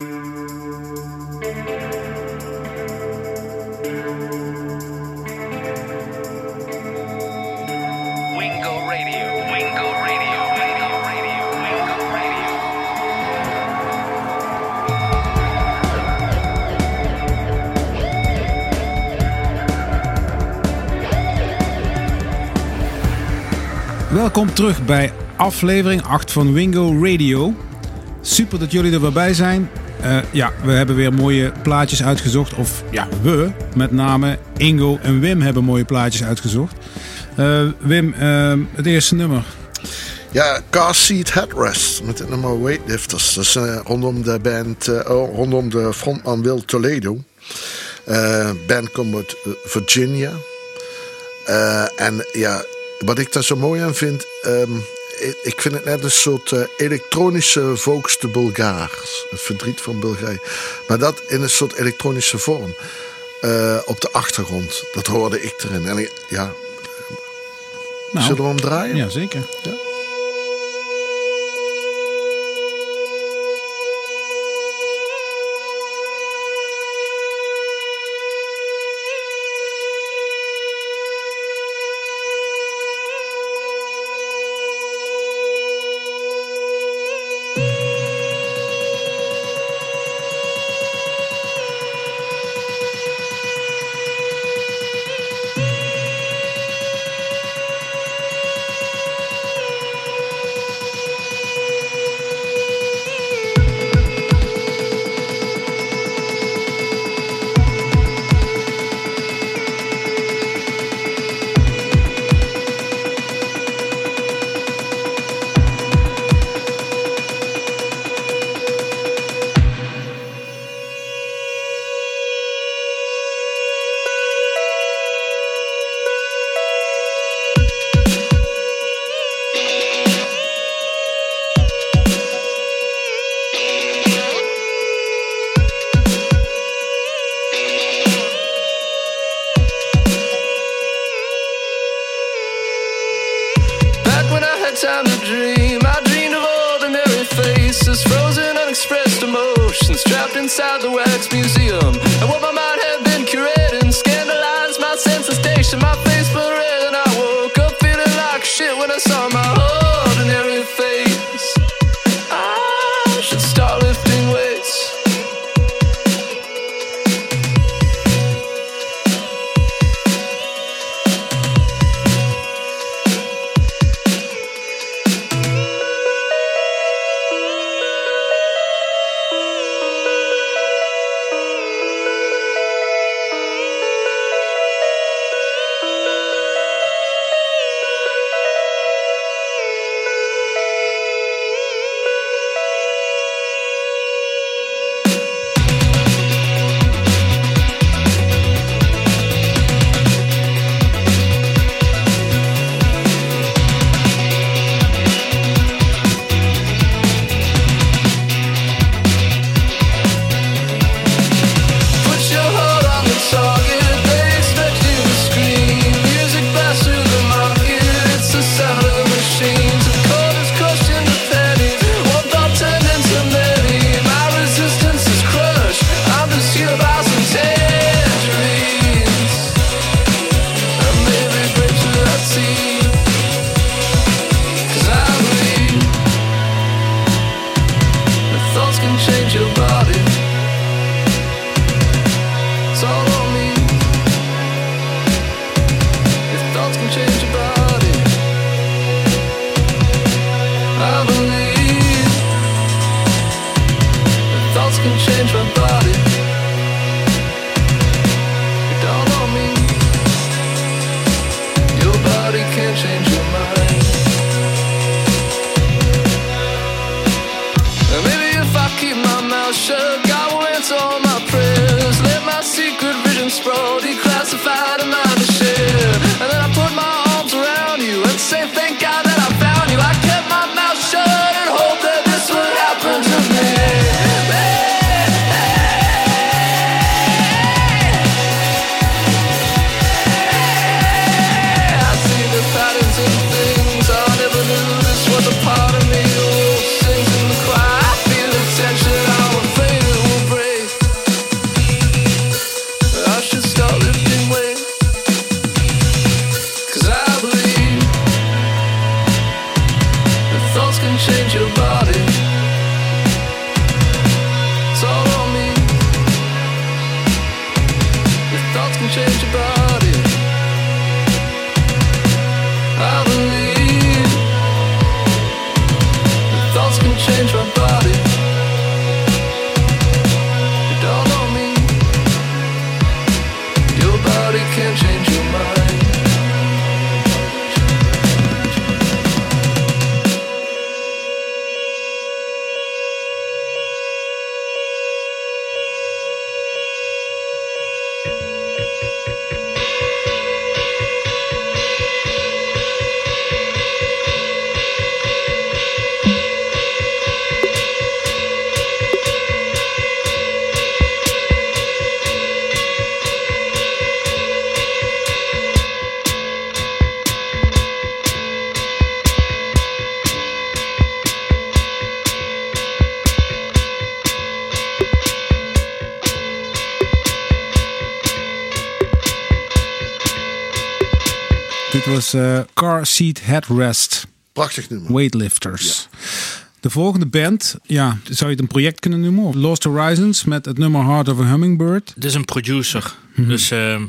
Wingo Radio. Wingo Radio. Welkom terug bij aflevering 8 van Wingo Radio. Super dat jullie er weer bij zijn. Eh, ja, we hebben weer mooie plaatjes uitgezocht. Of ja, we met name, Ingo en Wim hebben mooie plaatjes uitgezocht. Eh, Wim, eh, het eerste nummer. Ja, Car Seat Headrest met het nummer Weightlifters. Dat rondom de band, oh, rondom de frontman Will Toledo. band komt uit Virginia. en ja, wat ik daar zo mooi aan vind... Ehm, ik vind het net een soort eh, elektronische volkste Bulgaars. een verdriet van Bulgarije. Maar dat in een soort elektronische vorm. Eh, op de achtergrond. Dat hoorde ik erin. En ja. Nou. Zullen we hem draaien? Ja, zeker. Ja. 牵着马 Dit Car Seat Headrest, Prachtig nummer. Weightlifters. De volgende band, ja, zou je het een project kunnen noemen? Of Lost Horizons met het nummer Heart of a Hummingbird. Het is een producer. Dus, ehm,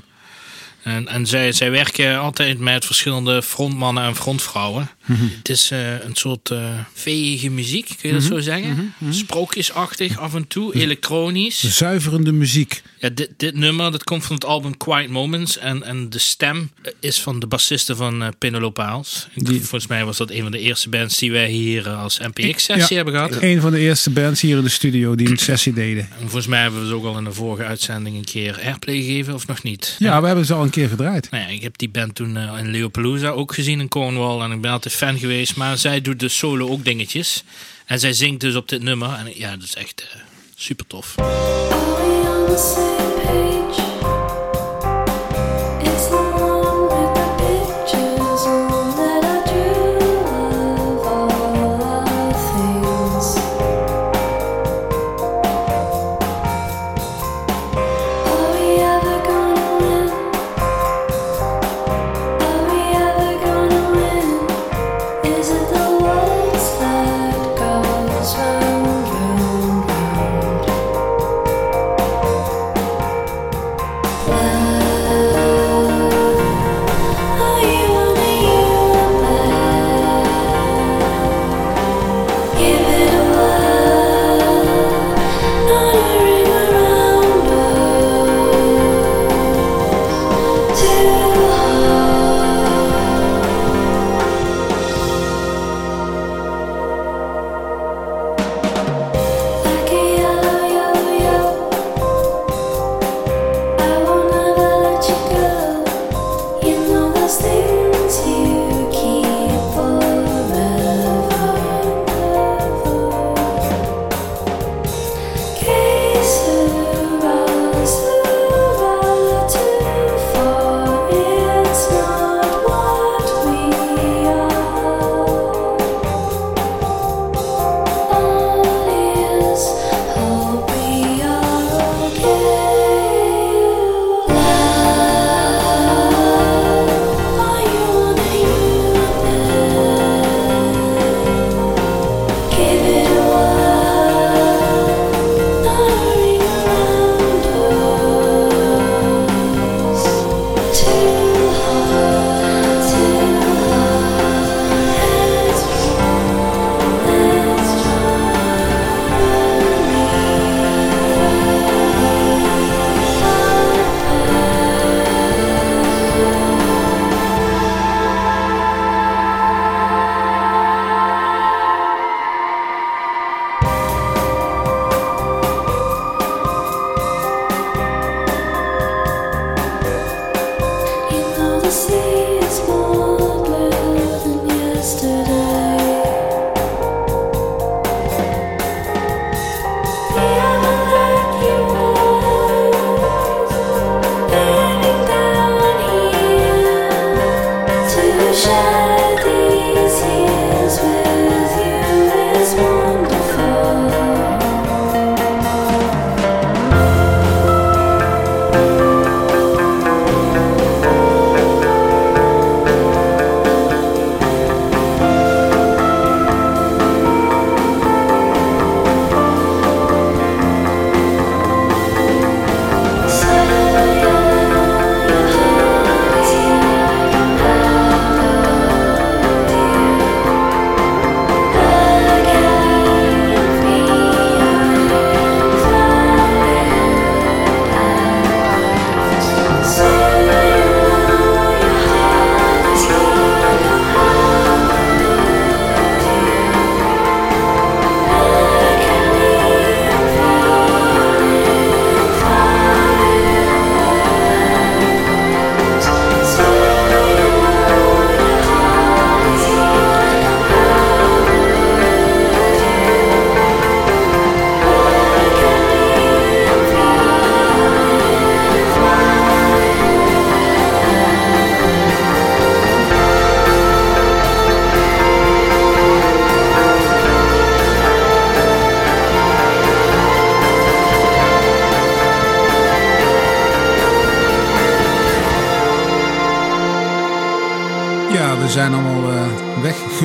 en en zij, zij werken altijd met verschillende frontmannen en frontvrouwen. Het is eh, een soort uh, veege muziek, kun je dat zo zeggen? Sprookjesachtig af en toe, elektronisch. Zuiverende muziek. Ja, dit, dit nummer dat komt van het album Quiet Moments. En, en de stem is van de bassiste van uh, Penelope Aals. Ik- Die- Volgens mij was dat een van de eerste bands die wij hier eh, als MPX-sessie hebben gehad. Een van de eerste bands hier in de studio die een sessie deden. En volgens mij hebben we ze ook al in de vorige uitzending een keer airplay gegeven, of nog niet? Ja, we hebben ze al een keer gedraaid. Nou ja, ik heb die band toen eh, in Leopoldusa ook gezien in Cornwall. En ik ben altijd fan geweest. Maar zij doet dus solo ook dingetjes. En zij zingt dus op dit nummer. En ja, dat is echt eh, super tof.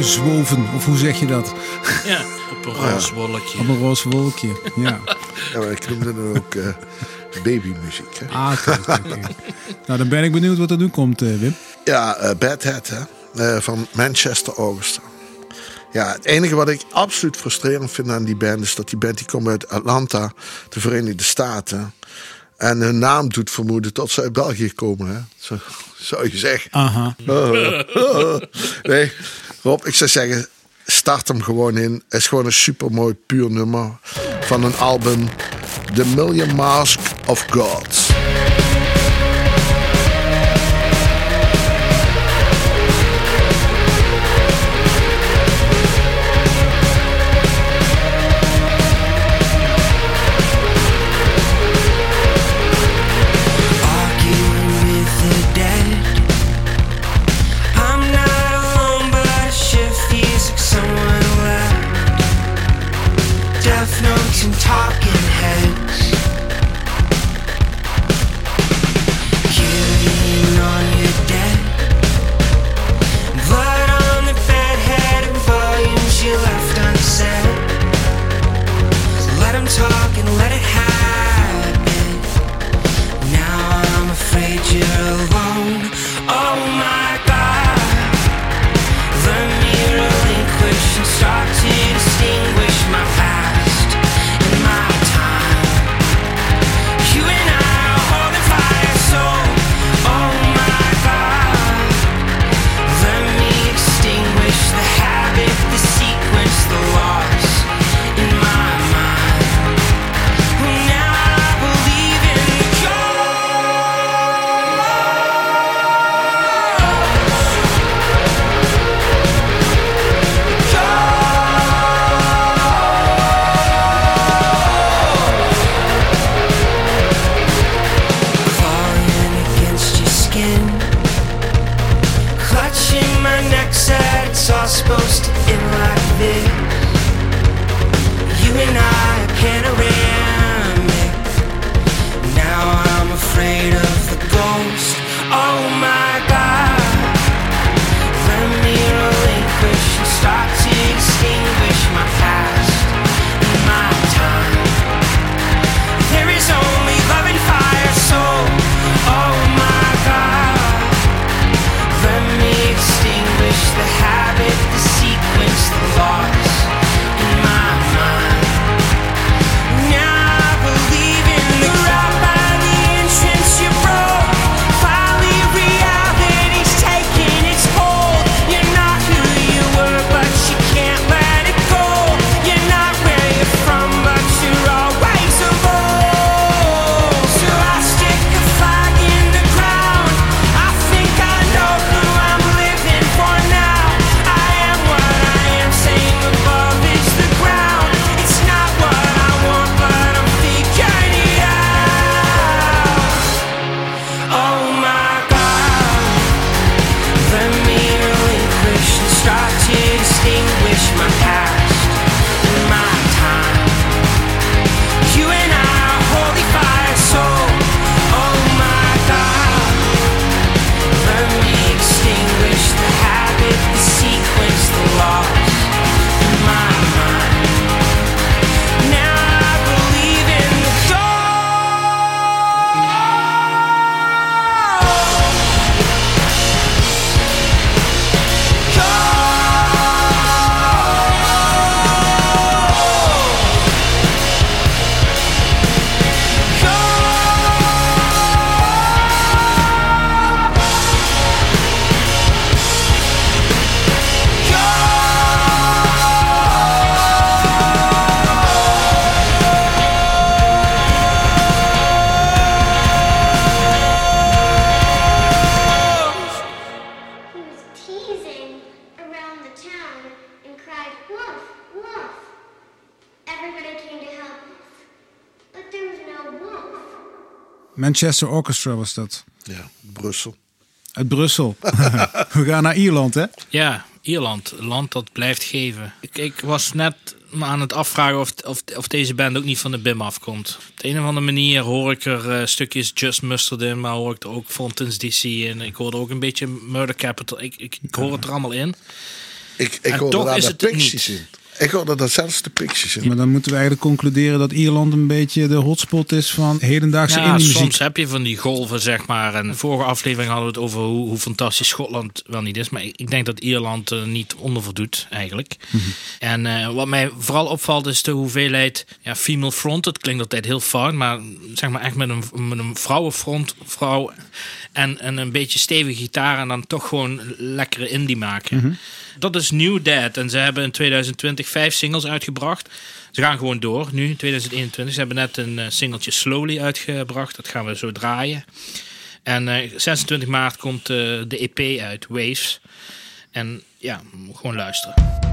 zwoven of hoe zeg je dat? Ja, op een roze wolkje. Op een roze wolkje, ja. maar ik noemde dan ook uh, babymuziek. Hè? Ah, oké. nou, dan ben ik benieuwd wat er nu komt, eh, Wim. Ja, eh, uh, Bad Head, hè? van Manchester Augusta. Ja, het enige wat ik absoluut frustrerend vind aan die band... is dat die band die komt uit Atlanta, de Verenigde Staten... En hun naam doet vermoeden dat ze uit België komen. Hè? Zo, zou je zeggen. Aha. nee, Rob, ik zou zeggen, start hem gewoon in. Het is gewoon een supermooi puur nummer van een album. The Million Mask of Gods. Manchester Orchestra was dat. Ja, Brussel. Uit Brussel. We gaan naar Ierland, hè? Ja, Ierland. Land dat blijft geven. Ik, ik was net aan het afvragen of, of, of, deze band ook niet van de BIM afkomt. Op de een of andere manier hoor ik er eh, stukjes Just Mustard in, maar hoor ik er ook Fontaine's DC in. Ik hoor er ook een beetje Murder Capital. Ik, ik, hoor het er allemaal in. Ik, ik hoor er aan de Pixies. Ik hoorde daar zelfs de Pixies. Maar dan moeten we eigenlijk concluderen dat Ierland een beetje de hotspot is van hedendaagse Ja, indie muziek. soms heb je van die golven, zeg maar. En de vorige aflevering hadden we het over hoe, hoe fantastisch Schotland wel niet is. Maar ik, ik denk dat Ierland er niet onder voldoet, eigenlijk. En eh, wat mij vooral opvalt is de hoeveelheid ja, female front. Het klinkt altijd heel fout, maar zeg maar echt met een, met een vrouwenfront, vrouw en, en een beetje stevige gitaar en dan toch gewoon lekkere indie maken. Dat is New Dead en ze hebben in 2020 vijf singles uitgebracht. Ze gaan gewoon door nu, 2021. Ze hebben net een eh, singeltje Slowly uitgebracht. Dat gaan we zo draaien. En eh, 26 maart komt eh, de EP uit, Waves. En ja, gewoon luisteren.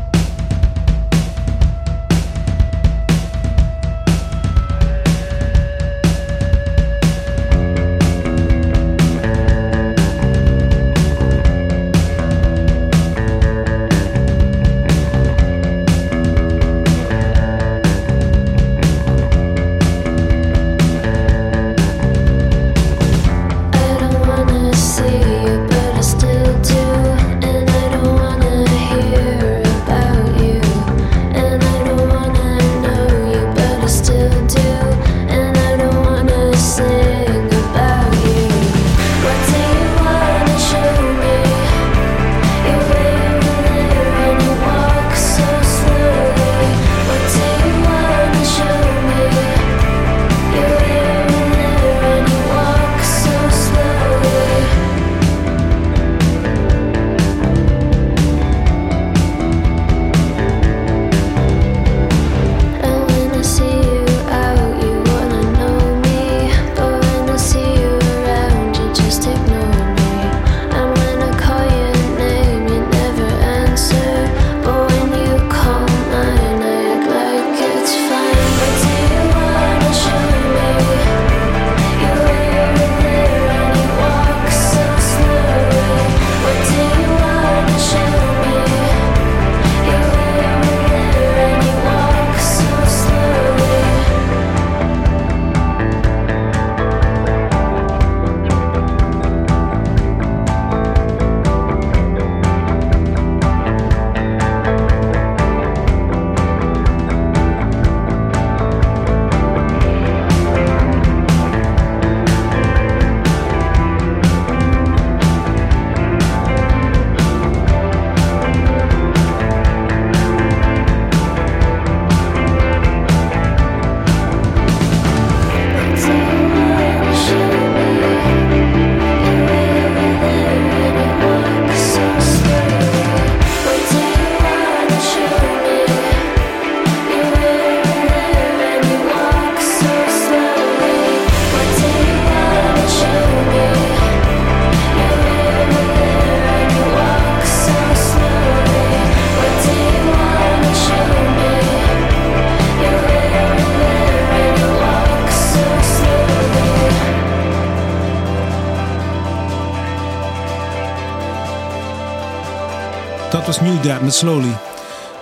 Dad met Slowly.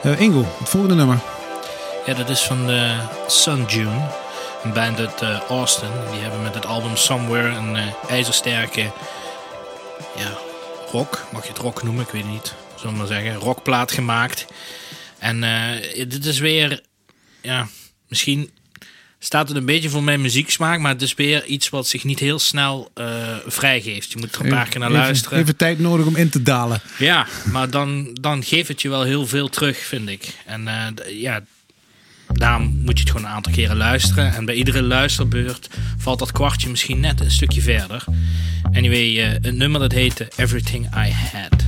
Eh, Ingo, het volgende nummer. Ja, dat is van de Sun June. Een band uit eh, Austin. Die hebben met het album Somewhere een eh, ijzersterke ja, rock, mag je het rock noemen, ik weet het niet, zullen we maar zeggen, rockplaat gemaakt. En dit is weer, ja, misschien staat het een beetje voor mijn muzieksmaak, maar het is weer iets wat zich niet heel snel eh, vrijgeeft. Je moet er een paar keer naar Even- luisteren. Even tijd nodig om in te dalen. Ja, maar dan, dan geeft het je wel heel veel terug, vind ik. En eh, ja, daarom moet je het gewoon een aantal keren luisteren. En bij iedere luisterbeurt valt dat kwartje misschien net een stukje verder. Anyway, eh een nummer dat heette Everything I Had.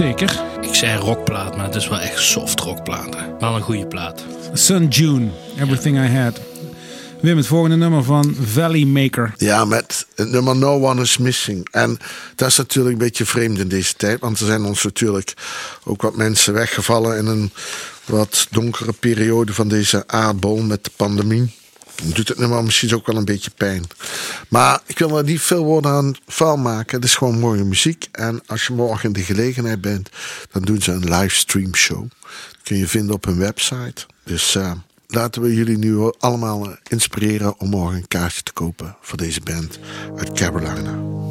Zeker. Ik zei rockplaat, maar het is wel echt soft rockplaat. hè. Wel een goede plaat. Sun June, Everything I Had. Wim, het volgende nummer van Valley Maker. Ja, met het nummer No One Is Missing. En dat is natuurlijk een beetje vreemd in deze tijd. Want er zijn ons natuurlijk ook wat mensen weggevallen in een wat donkere periode van deze aardbol met de pandemie. Doet het nummer misschien ook wel een beetje pijn. Maar ik wil er niet veel woorden aan vuil maken. Het is gewoon mooie muziek. En als je morgen in de gelegenheid bent, dan doen ze een livestream show. Dat kun je vinden op hun website. Dus eh, laten we jullie nu allemaal inspireren om morgen een kaartje te kopen voor deze band uit Carolina.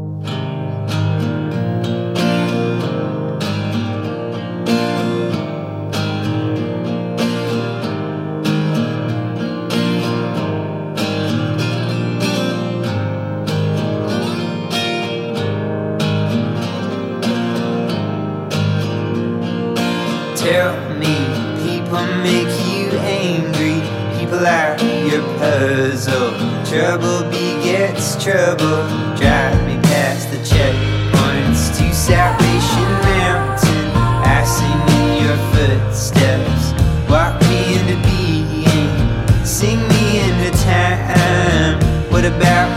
Tell me, people make you angry. People are your puzzle. Trouble begets trouble. Drive me past the checkpoints to Salvation Mountain. I sing in your footsteps. Walk me into being. Sing me into time. What about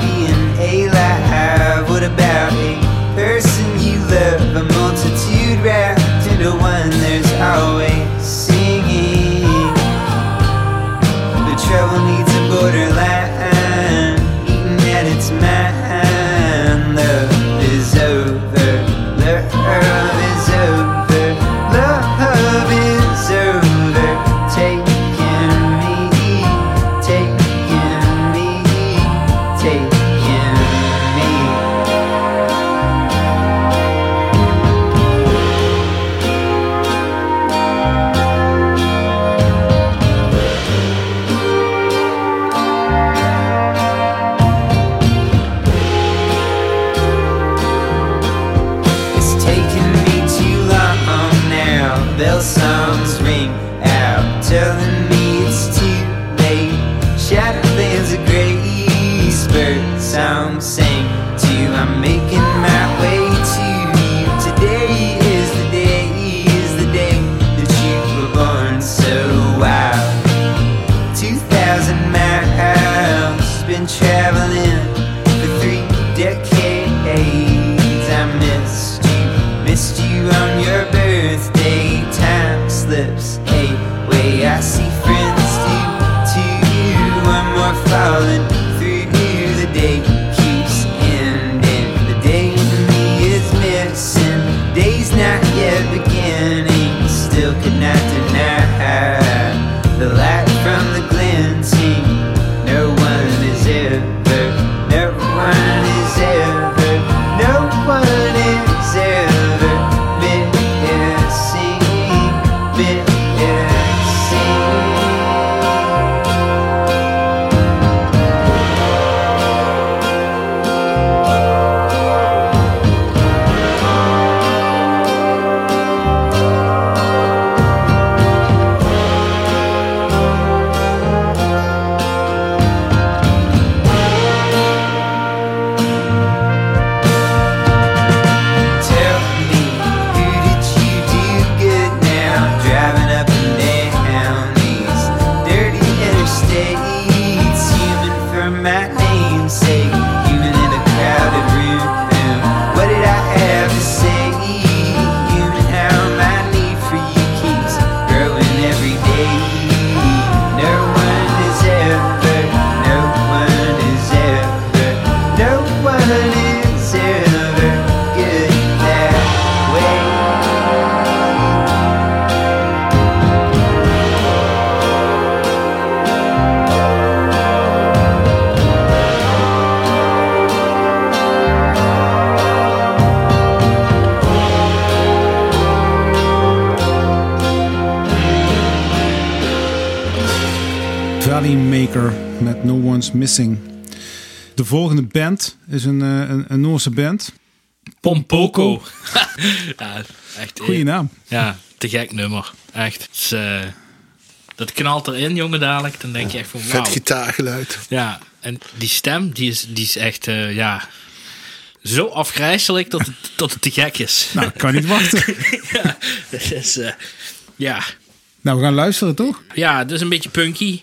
Met No One's Missing. De volgende band is een, eh, een, een Noorse band. Pompoko. ja, echt. eh, Goeie naam. Ja, te gek nummer. Echt. Eh, dat knalt erin, jongen, dadelijk. Dan denk je echt van wauw. Vet gitaargeluid. Ja, en die stem, die is, die is echt, eh, ja... zo afgrijzelijk dat het, dat het te gek is. Nou, ik kan niet wachten. ja, is, eh, ja. Nou, we gaan luisteren, toch? ja, het is een beetje punky.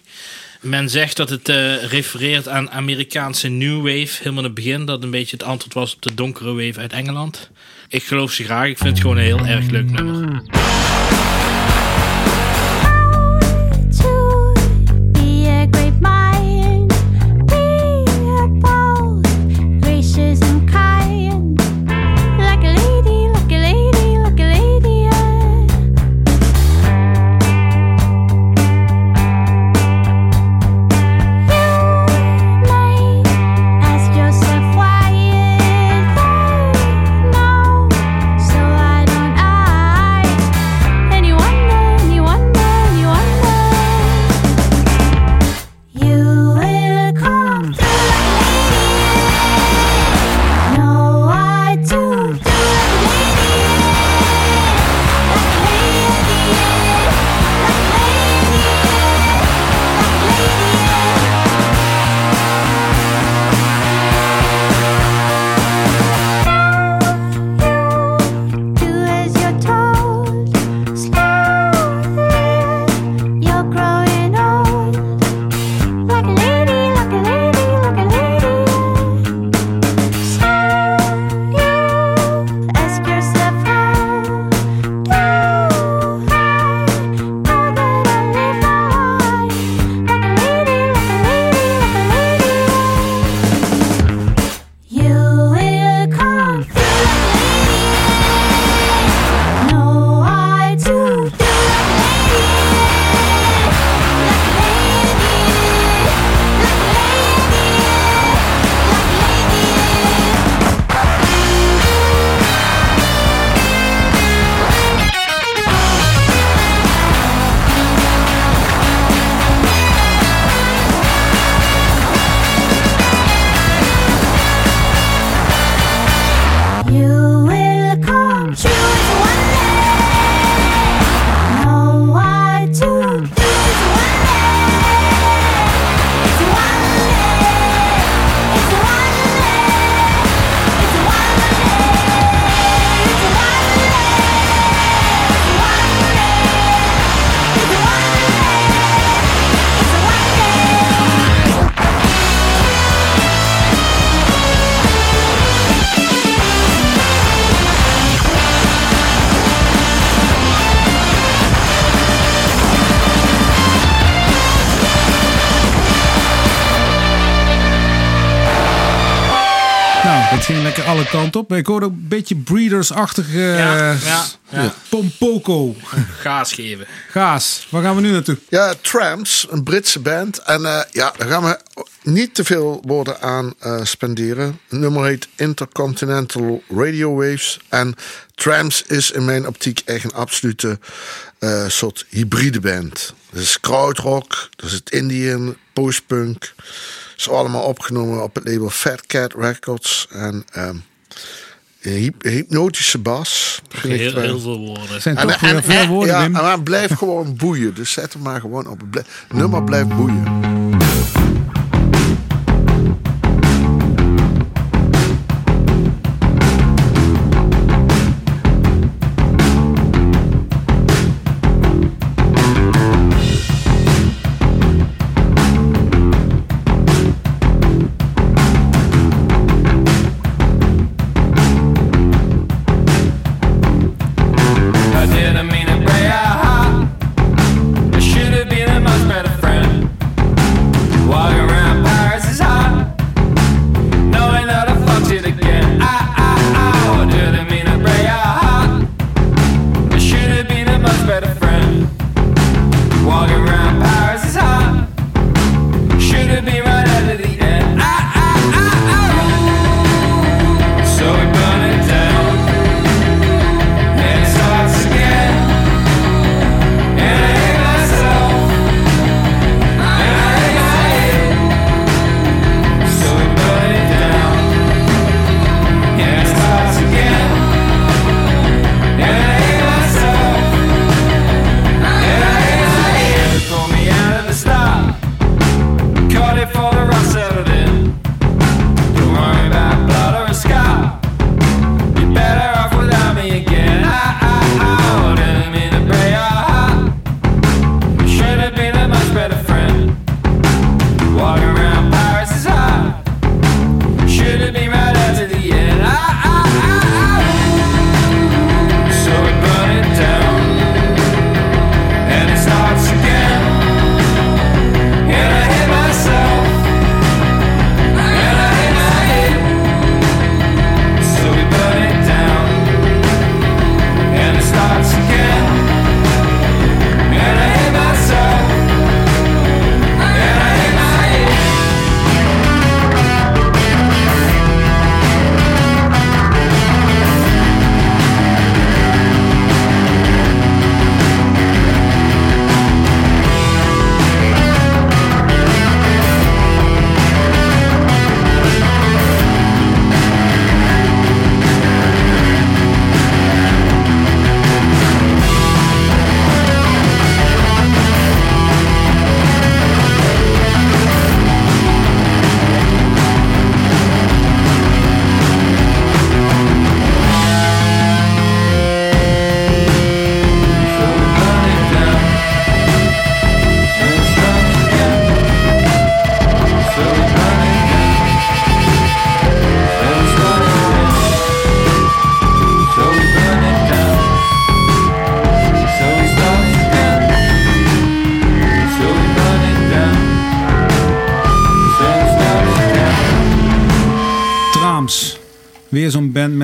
Men zegt dat het eh, refereert aan Amerikaanse New Wave. Helemaal in het begin. Dat een beetje het antwoord was op de donkere wave uit Engeland. Ik geloof ze graag. Ik vind het gewoon een heel erg leuk nummer. Kanten op. Ik hoorde ook een beetje Breeders-achtige Ja, eh, ja, ja. Pompoko. Gaas geven. Gaas, waar gaan we nu naartoe? Ja, Tramps, een Britse band. En eh, ja, daar gaan we niet te veel woorden aan eh, spenderen. Het nummer heet Intercontinental Radio Waves. En Tramps is in mijn optiek echt een absolute eh, soort hybride band. Dat is krautrock, dat is het Indian, postpunk. is allemaal opgenomen op het label Fat Cat Records. En ehm, een hyp- hypnotische bas. Heel, heel veel woorden. Het zijn en, toch weer en- veel en- woorden, ja, Wim. maar het blijft gewoon boeien. Dus zet hem maar gewoon op. Nummer blijft boeien.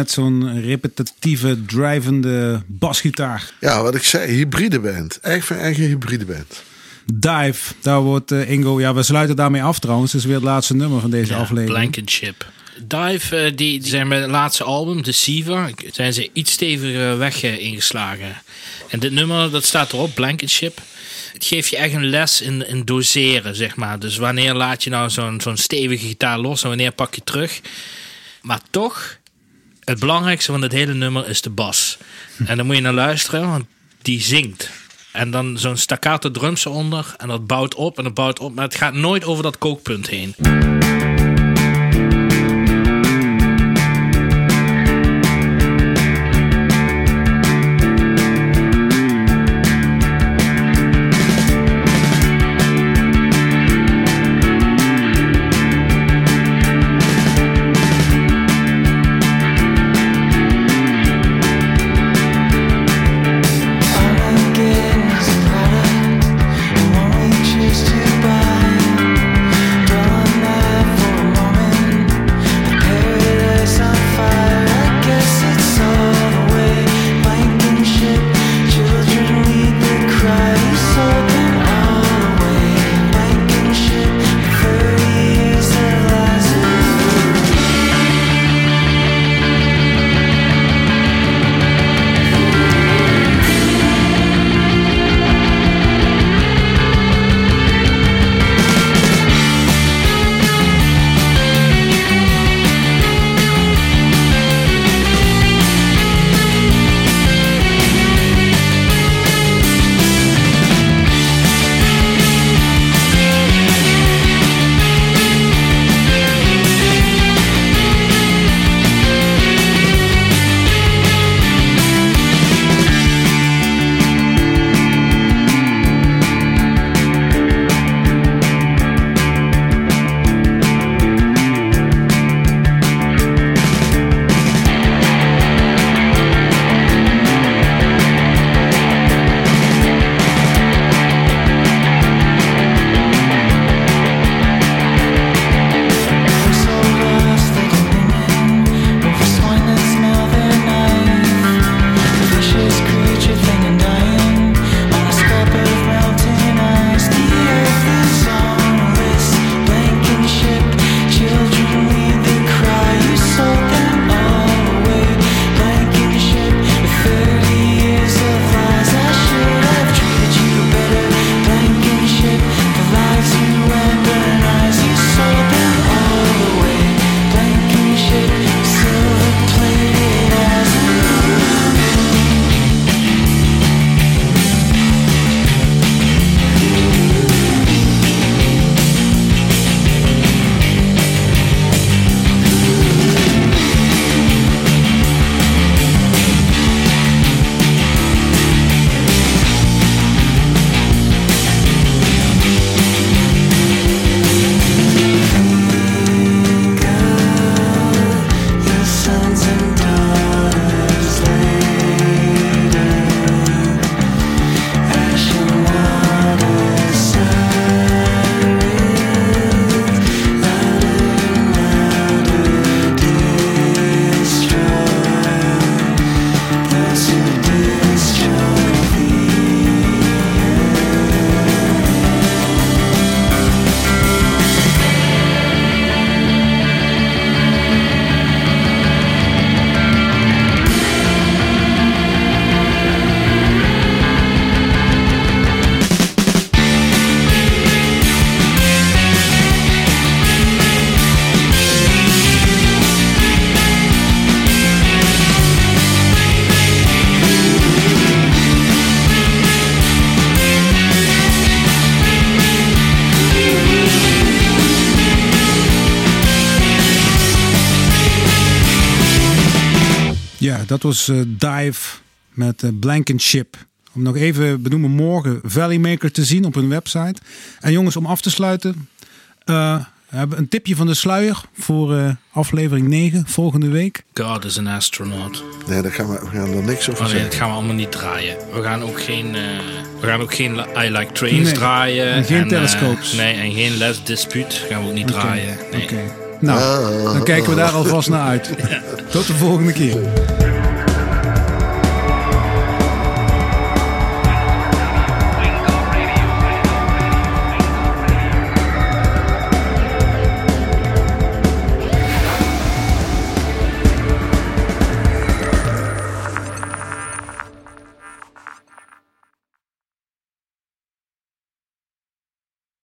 Met zo'n repetitieve, drijvende basgitaar. Ja, wat ik zei, hybride band. Echt een eigen hybride band. Dive, daar wordt eh, Ingo... Ja, we sluiten daarmee af trouwens. Het is weer het laatste nummer van deze Ja, aflevering. Blankenship. Dive, eh, die, die zijn bij het laatste album, Deceiver, zijn ze iets steviger weg eh, ingeslagen. En dit nummer, dat staat erop, Blankenship. Het geeft je echt een les in, in doseren, zeg maar. Dus wanneer laat je nou zo'n zo'n stevige gitaar los en wanneer pak je terug. Maar toch, het belangrijkste van het hele nummer is de bas. En dan moet je naar luisteren, want die zingt. En dan zo'n staccato drums eronder. En dat bouwt op en dat bouwt op. Maar het gaat nooit over dat kookpunt heen. Dat was eh, Dive met eh, Blankenship. Om nog even benoemen morgen Valley Maker te zien op hun website. En jongens, om af te sluiten. eh, we hebben een tipje van de sluier voor eh, aflevering 9 volgende week. God is an astronaut. Nee, daar gaan we, we gaan er niks over Oh nee, dat gaan we allemaal niet draaien. We gaan ook geen, eh, we gaan ook geen I Like Trains Nee. draaien. En geen telescopes. nee, en geen Les Dispute gaan we ook niet draaien. Nee. Oké. Nou, dan kijken we daar alvast naar uit. Tot de volgende keer.